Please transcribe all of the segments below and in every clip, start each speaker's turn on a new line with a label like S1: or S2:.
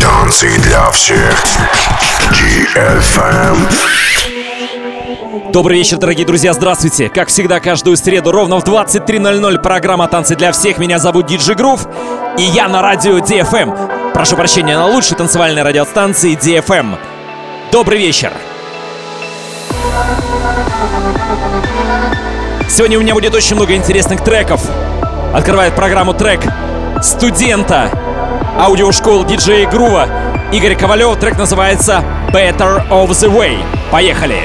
S1: Танцы для всех. DFM.
S2: Добрый вечер, дорогие друзья, здравствуйте! Как всегда, каждую среду ровно в 23.00 программа «Танцы для всех». Меня зовут Диджи Грув, и я на радио DFM. Прошу прощения, на лучшей танцевальной радиостанции DFM. Добрый вечер! Сегодня у меня будет очень много интересных треков. Открывает программу трек студента аудиошкол диджея Грува Игорь Ковалев. Трек называется Better of the Way. Поехали!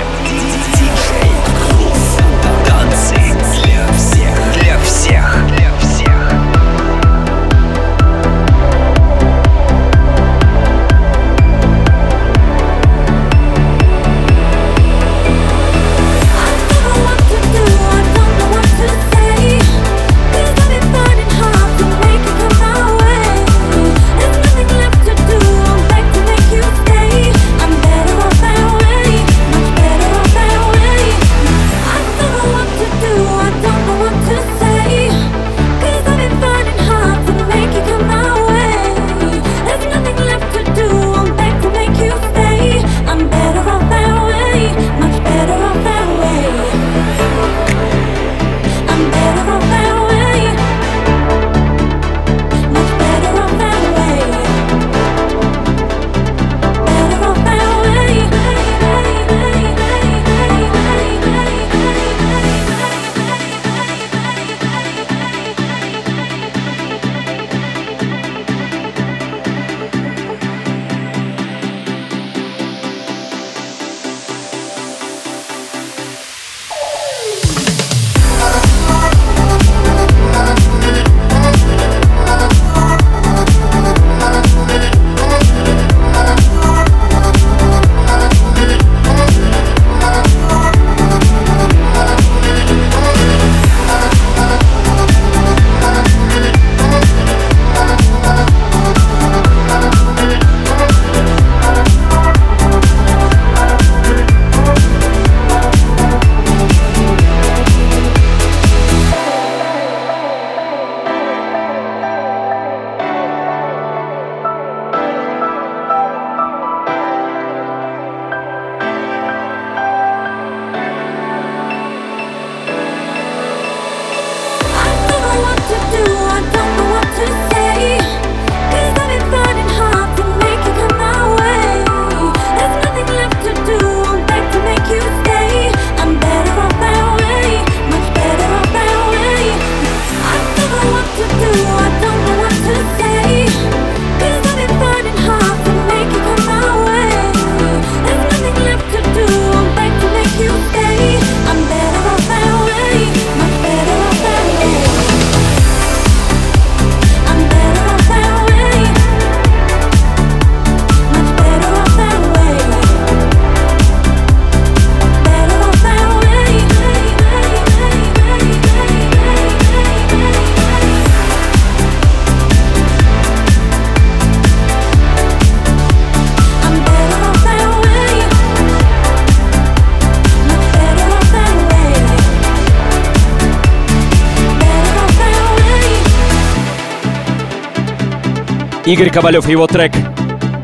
S2: Игорь Ковалев и его трек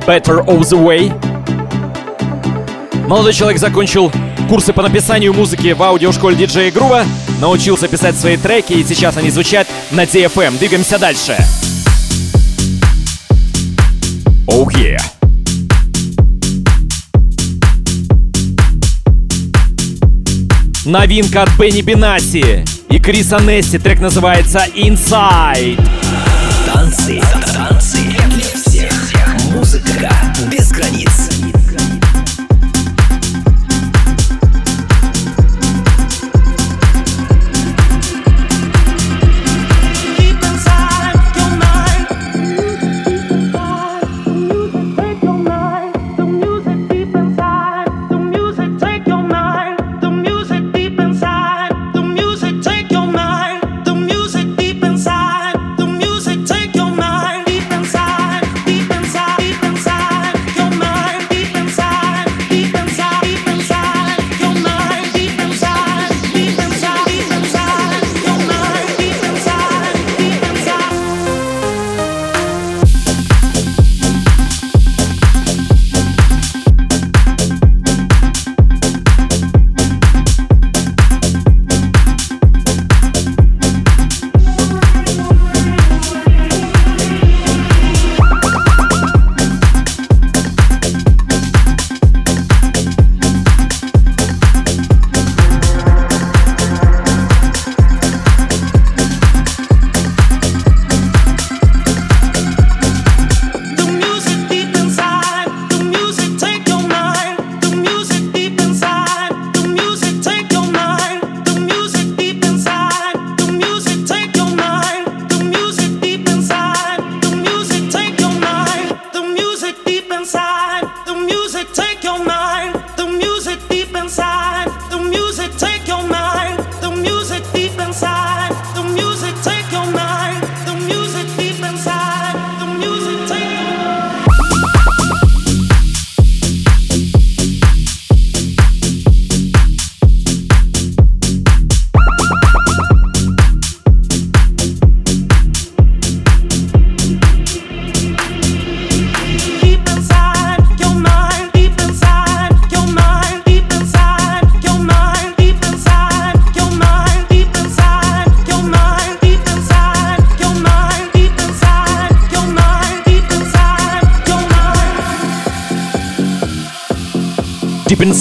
S2: Better of the Way. Молодой человек закончил курсы по написанию музыки в аудиошколе диджея Грува, научился писать свои треки, и сейчас они звучат на DFM. Двигаемся дальше. Oh yeah. Новинка от Бенни Бенаси и Криса Несси. Трек называется Inside.
S3: Танцы, танцы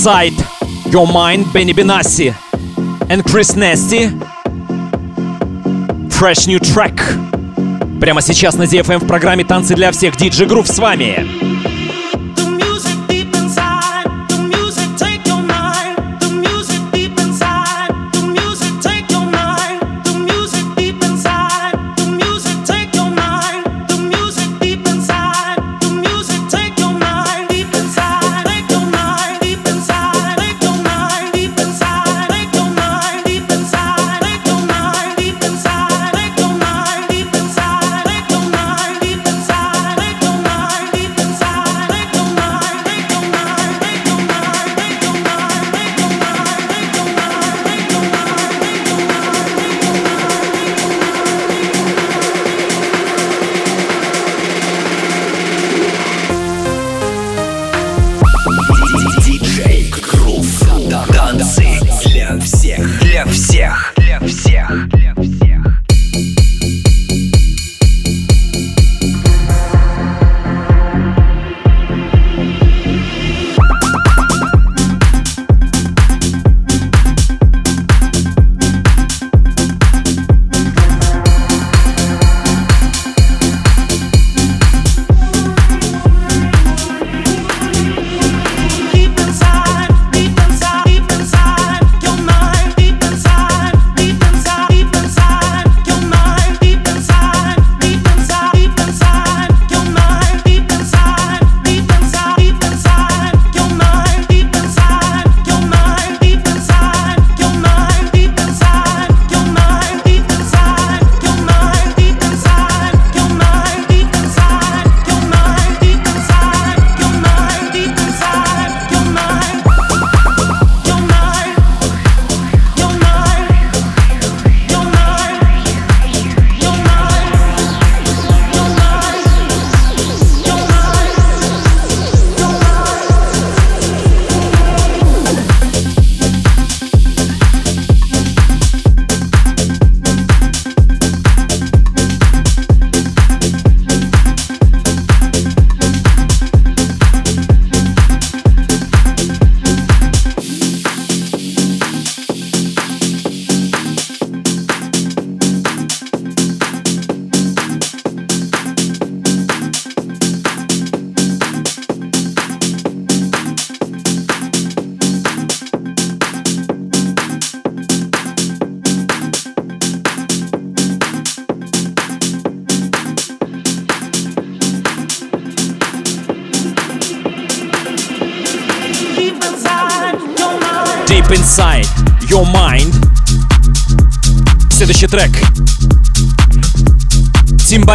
S4: Inside,
S5: Your Mind, Benny Benassi and Chris Nasty. Fresh New Track. Прямо сейчас на DFM в программе «Танцы для всех» DJ Groove с вами.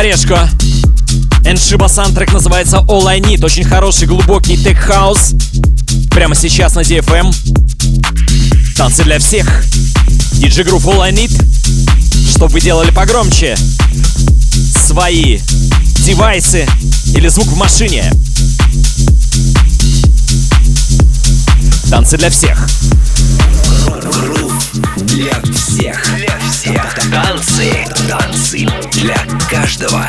S5: Орешко. Эншиба-сан трек называется All I Need. Очень хороший, глубокий тек-хаус. Прямо сейчас на DFM. Танцы для всех. DJ Грув. All I Need. Чтобы вы делали погромче. Свои девайсы или звук в машине. Танцы для всех.
S2: Для всех. Для всех. Танцы. Танцы для каждого.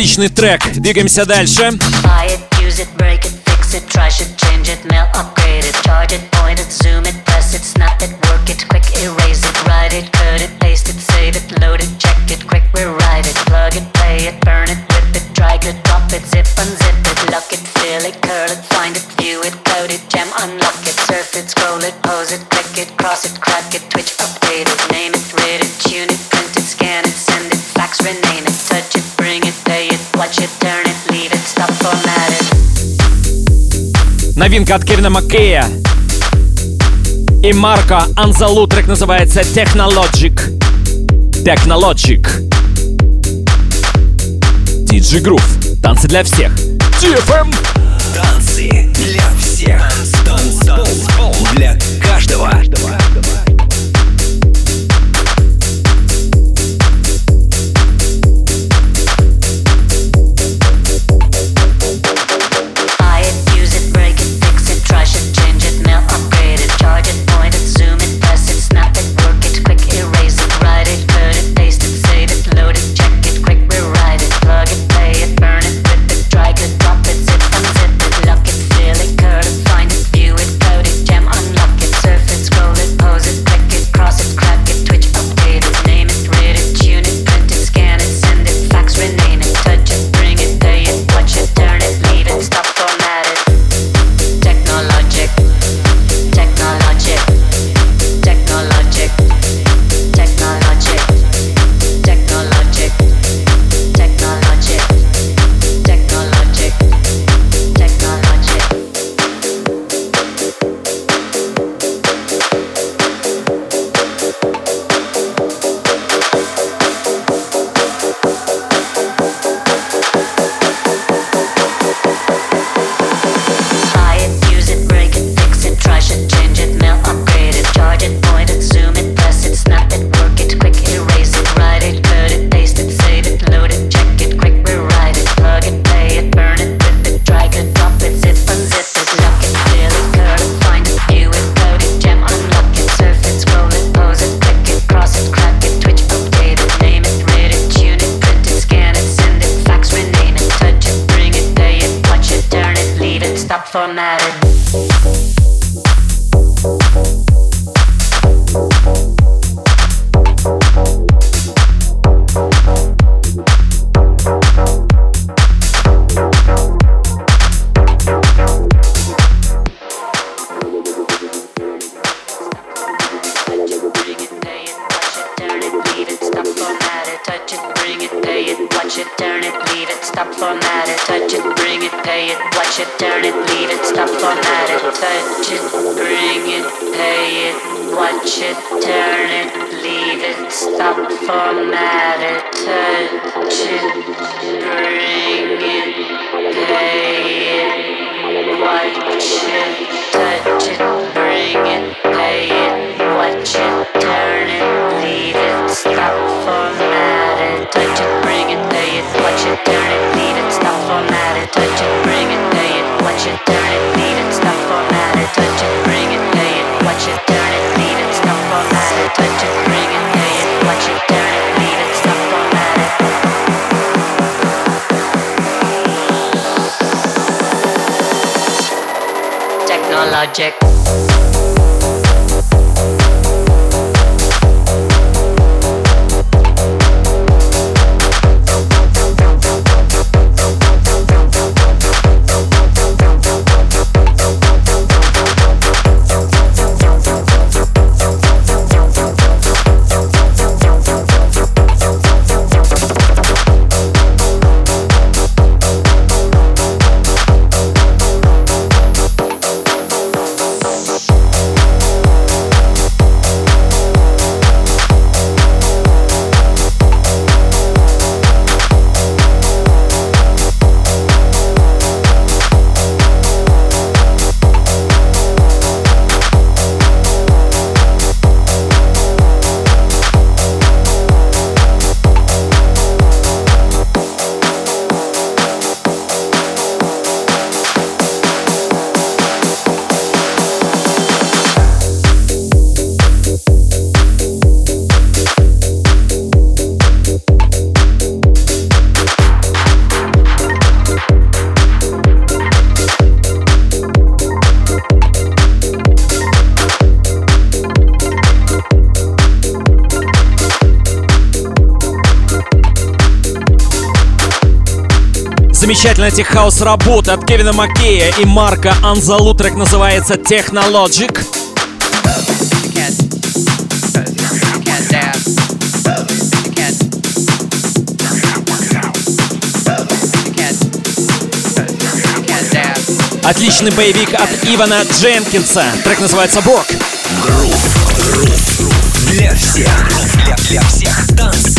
S6: Отличный трек. Двигаемся дальше.
S7: Дальше.
S6: Новинка от Кевина Маккея и Марка Анзалу. Трек называется Technologic. Technologic. DJ Groove. Танцы для всех. GFM. Эм».
S3: Танцы для всех.
S7: Танц, танц, танц. touch it, bring it, pay it, watch it, turn it, leave it, stop, format it, touch it, bring it, pay it, watch it, touch it, bring it, pay it, watch it, turn it, leave it, stop, format it, touch it, bring it, pay it, watch it, turn it, leave it, stop, format it, touch it, logic.
S6: Замечательная теххаус работа от Кевина Маккея и Марка Анзалу. Трек называется Technologic. Отличный боевик от Ивана Дженкинса. Трек называется
S3: грув, для всех, для, для всех танцы,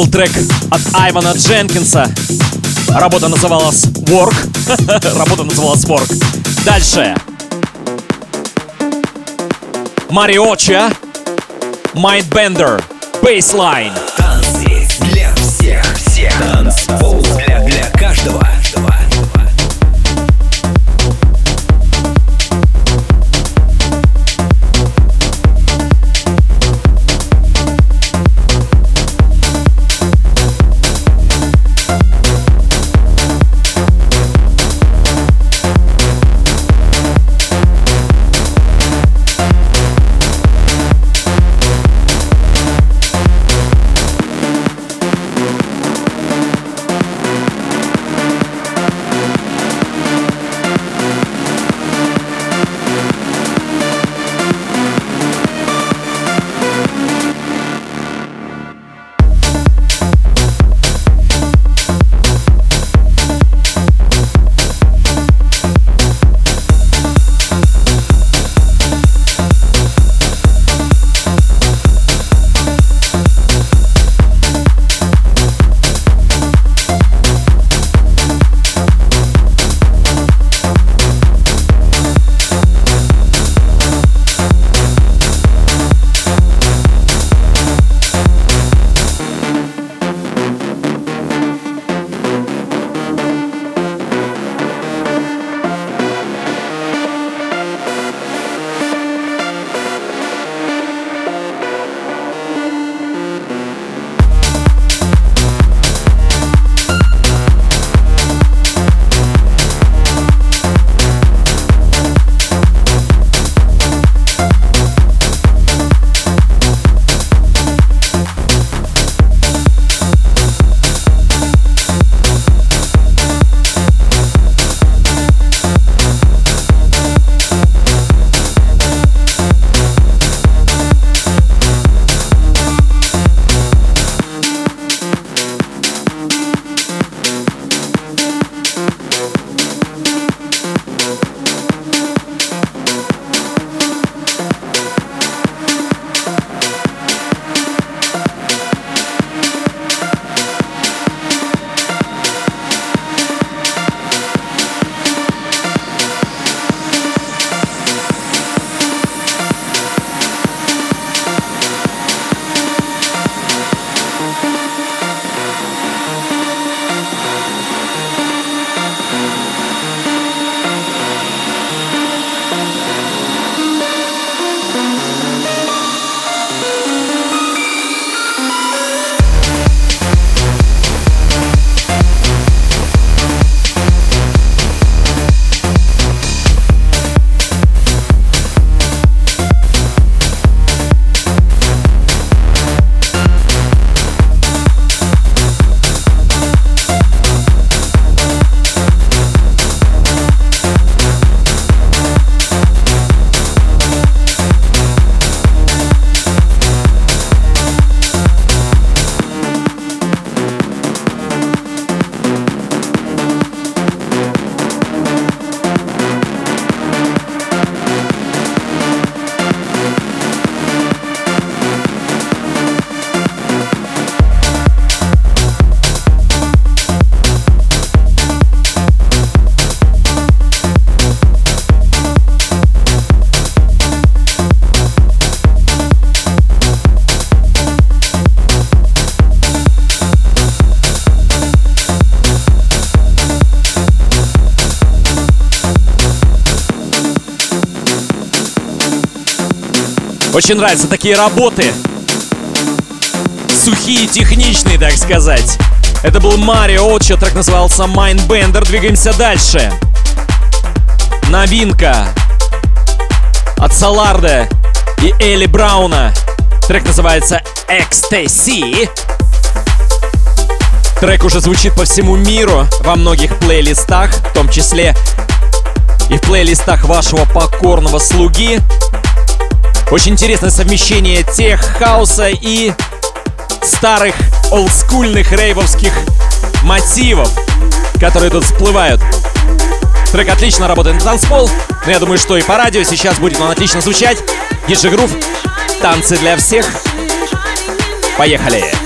S6: был трек от Айвана Дженкинса. Работа называлась Work. Работа называлась Work. Дальше. Мариоча. Mindbender. Baseline.
S5: Очень нравятся такие работы. Сухие, техничные, так сказать. Это был Марио, чье трек назывался Mindbender. Двигаемся дальше. Новинка от Саларда и Элли Брауна. Трек называется Ecstasy. Трек уже звучит по всему миру, во многих плейлистах, в том числе и в плейлистах вашего покорного слуги. Очень интересное совмещение тех хаоса и старых олдскульных рейвовских мотивов, которые тут всплывают. Трек отлично работает на танцпол, но я думаю, что и по радио сейчас будет он отлично звучать. Диджи Грув, танцы для всех. Поехали!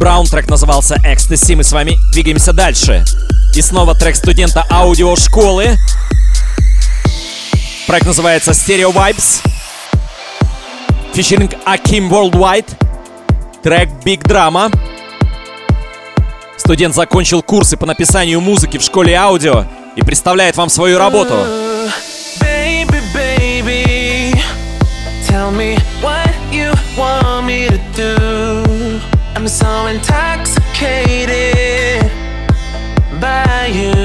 S6: Браун. Трек назывался «Экстаси». Мы с вами двигаемся дальше. И снова трек студента аудиошколы. Проект называется Stereo Vibes. Фичеринг Аким Worldwide. Трек Big Drama. Студент закончил курсы по написанию музыки в школе аудио и представляет вам свою работу.
S8: Baby, baby, tell me what so intoxicated by you,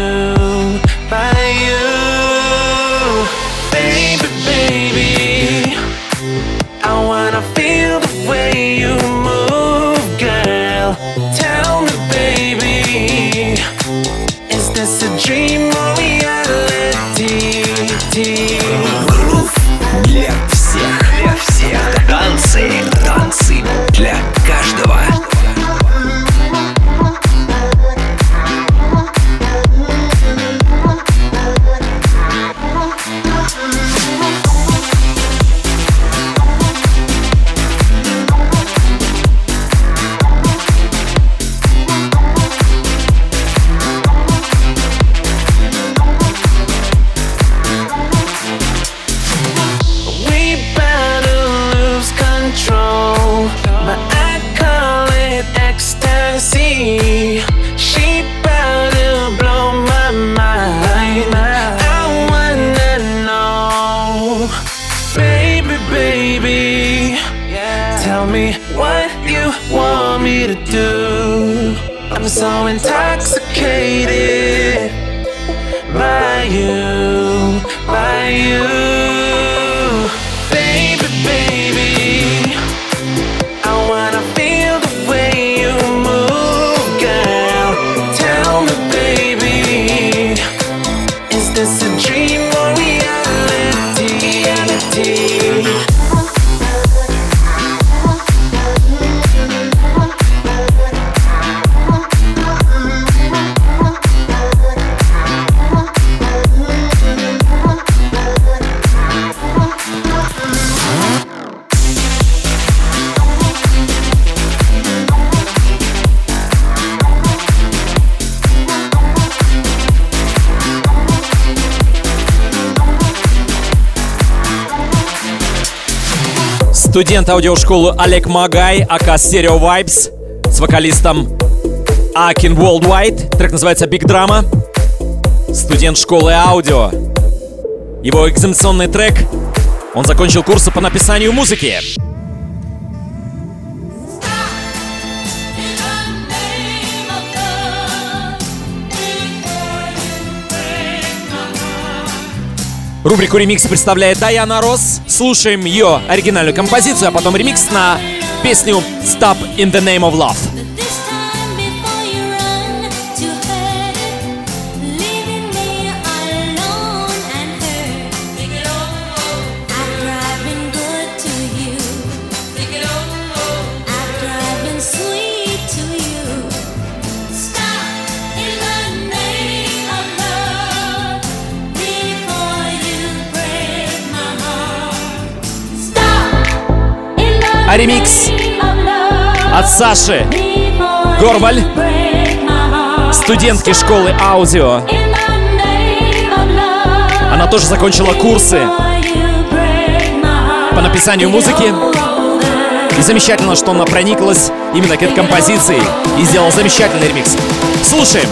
S8: I'm so intoxicated
S6: Студент аудиошколы Олег Магай, ака Stereo Vibes, с вокалистом Акин Worldwide. Трек называется Big Drama. Студент школы аудио. Его экзаменационный трек. Он закончил курсы по написанию музыки. Рубрику «Ремикс» представляет Даяна Росс. Слушаем ее оригинальную композицию, а потом ремикс на песню «Stop in the name of love». Ремикс от Саши Горваль, студентки школы аудио. Она тоже закончила курсы по написанию музыки. И замечательно, что она прониклась именно к этой композиции и сделала замечательный ремикс. Слушаем.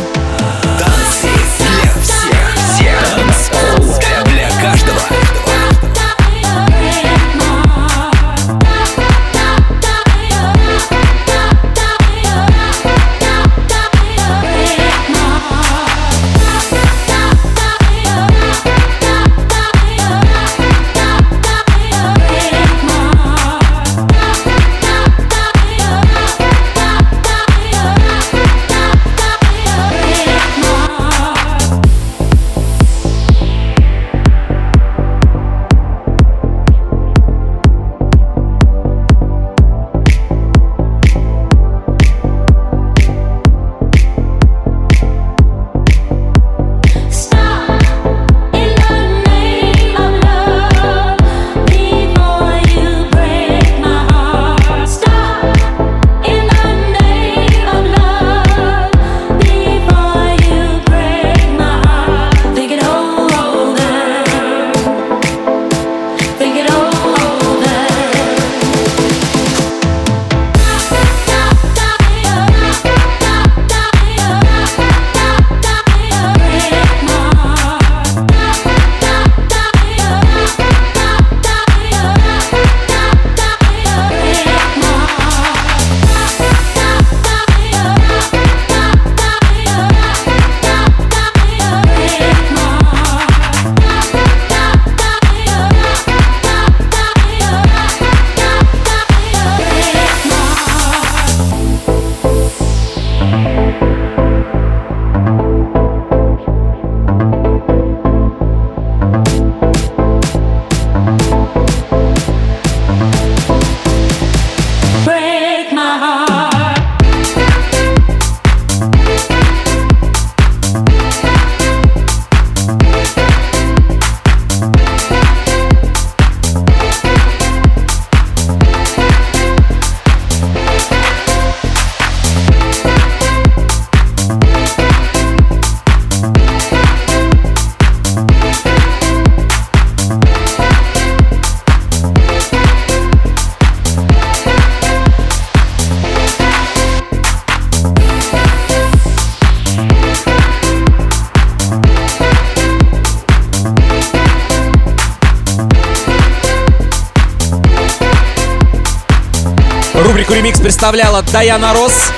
S6: Представляла Даяна Росс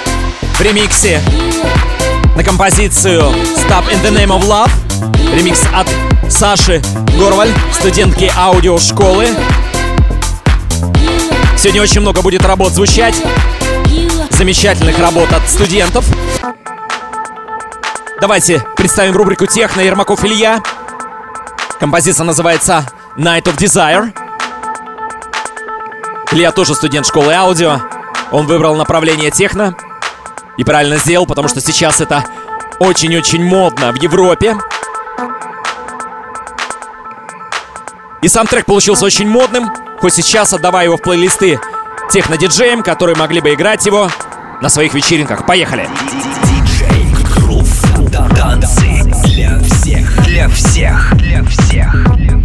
S6: в ремиксе на композицию «Stop in the Name of Love». Ремикс от Саши Горваль, студентки аудиошколы. Сегодня очень много будет работ звучать. Замечательных работ от студентов. Давайте представим рубрику «Техно» Ермаков Илья. Композиция называется «Night of Desire». Илья тоже студент школы аудио. Он выбрал направление техно. И правильно сделал, потому что сейчас это очень-очень модно в Европе. И сам трек получился очень модным, хоть сейчас отдавая его в плейлисты техно-диджеям, которые могли бы играть его на своих вечеринках. Поехали!
S3: Для всех, для всех. Для всех.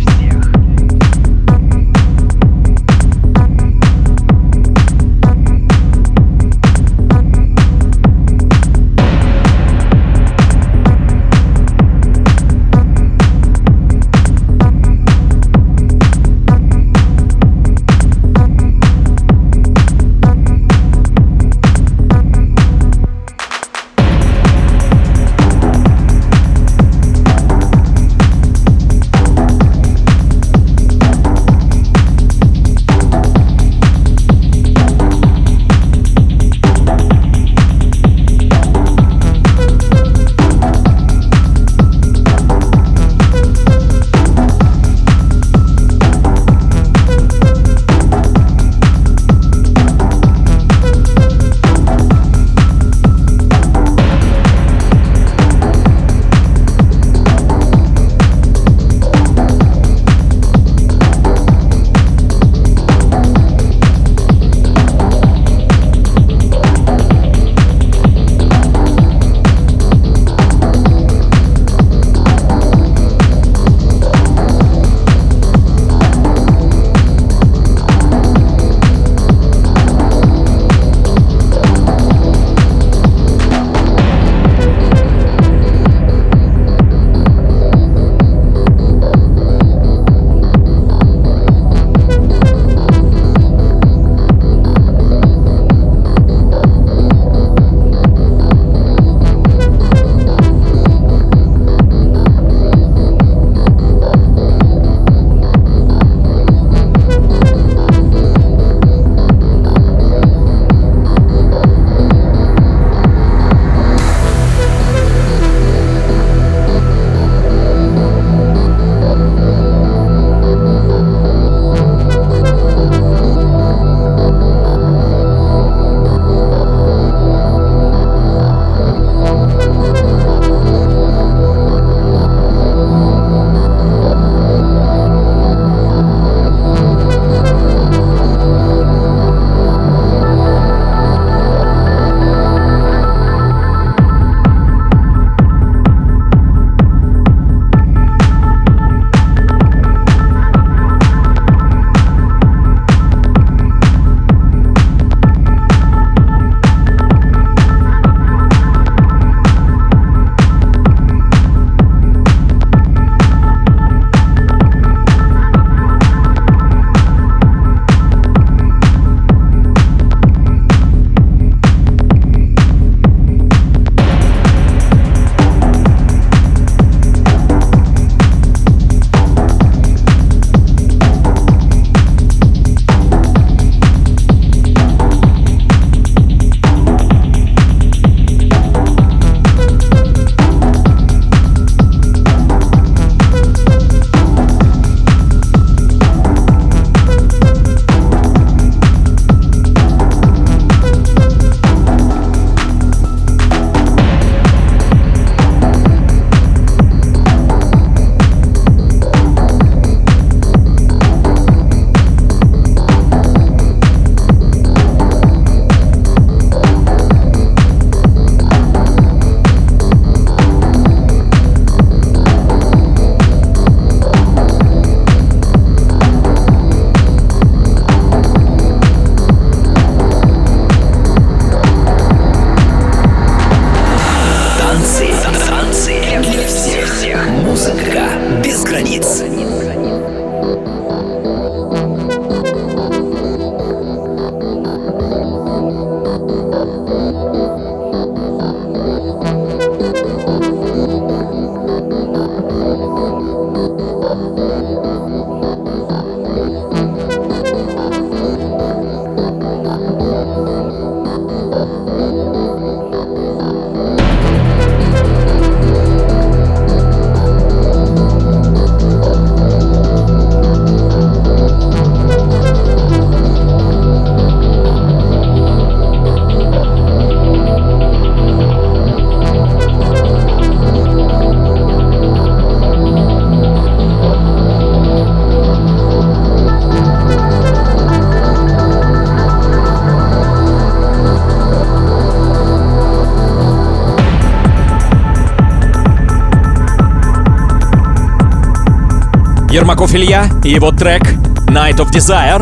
S6: Ермаков Илья и его трек Night of Desire.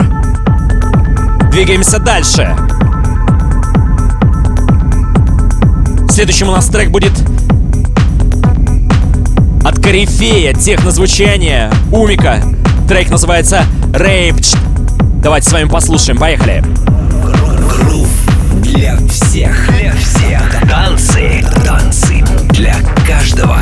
S6: Двигаемся дальше. Следующим у нас трек будет от корифея технозвучания Умика. Трек называется Raped. Давайте с вами послушаем. Поехали.
S3: Грув для всех. Для всех. Танцы. Танцы для каждого.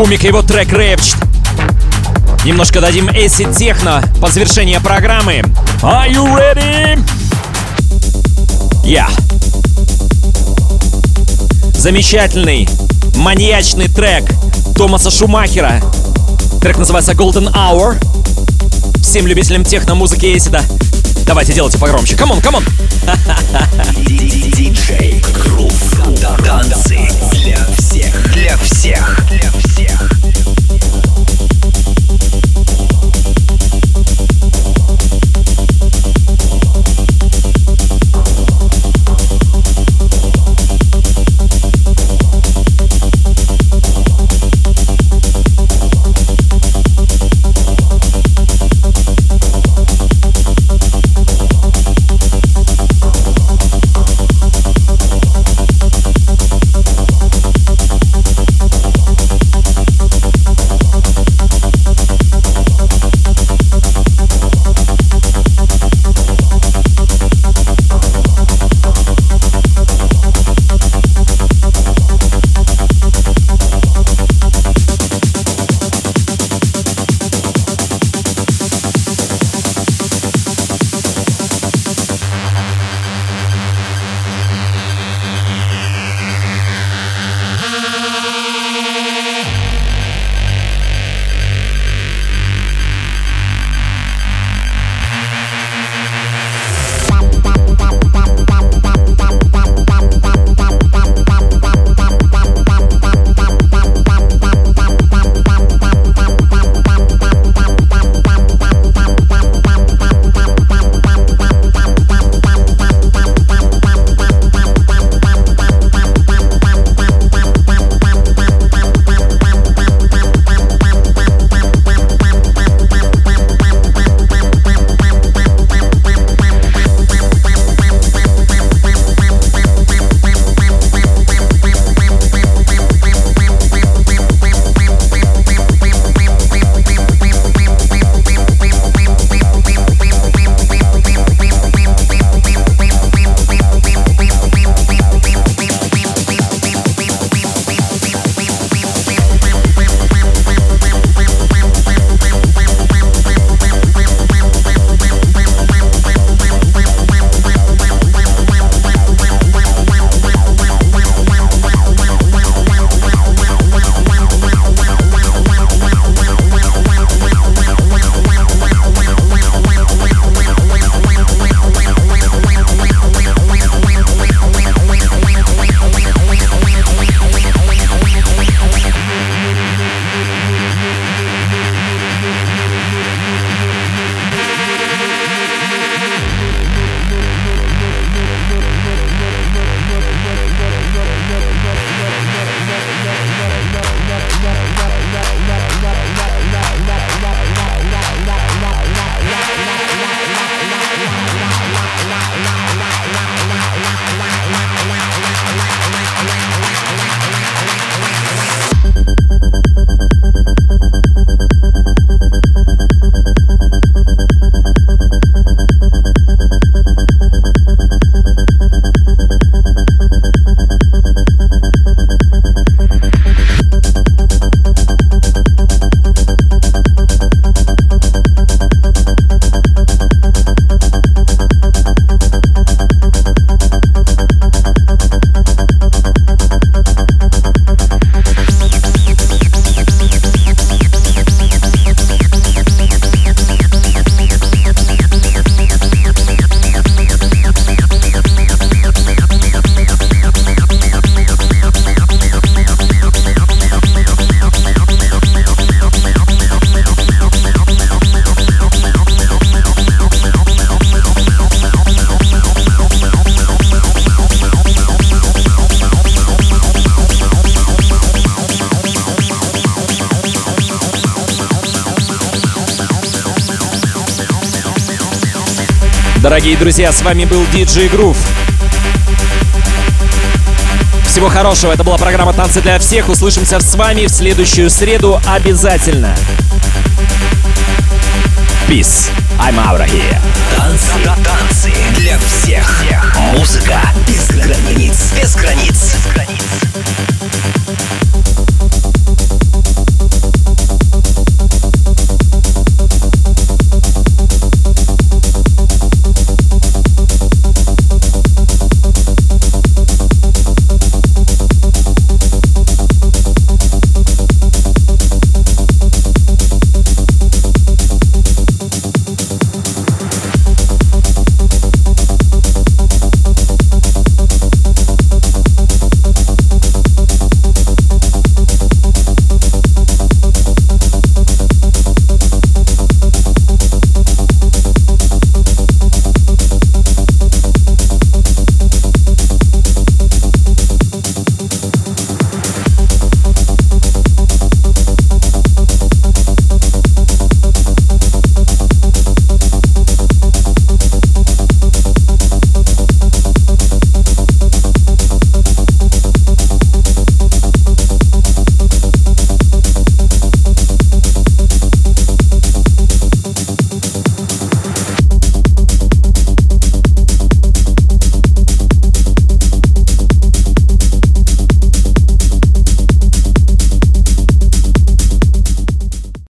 S6: Умик и его трек Raped. Немножко дадим acid техно под завершение программы. Are you ready? Yeah. Замечательный, маньячный трек Томаса Шумахера. Трек называется Golden Hour. Всем любителям техно-музыки acid 'а. Давайте делайте погромче. Come on, come on.
S3: Диджей Грув. Танцы. Для всех. Для всех.
S6: Дорогие друзья, с вами был DJ Groove. Всего хорошего, это была программа «Танцы для всех». Услышимся с вами в следующую среду обязательно. Peace. I'm out of here.
S3: Танцы, танцы для всех. Музыка без границ. Без границ. Без границ.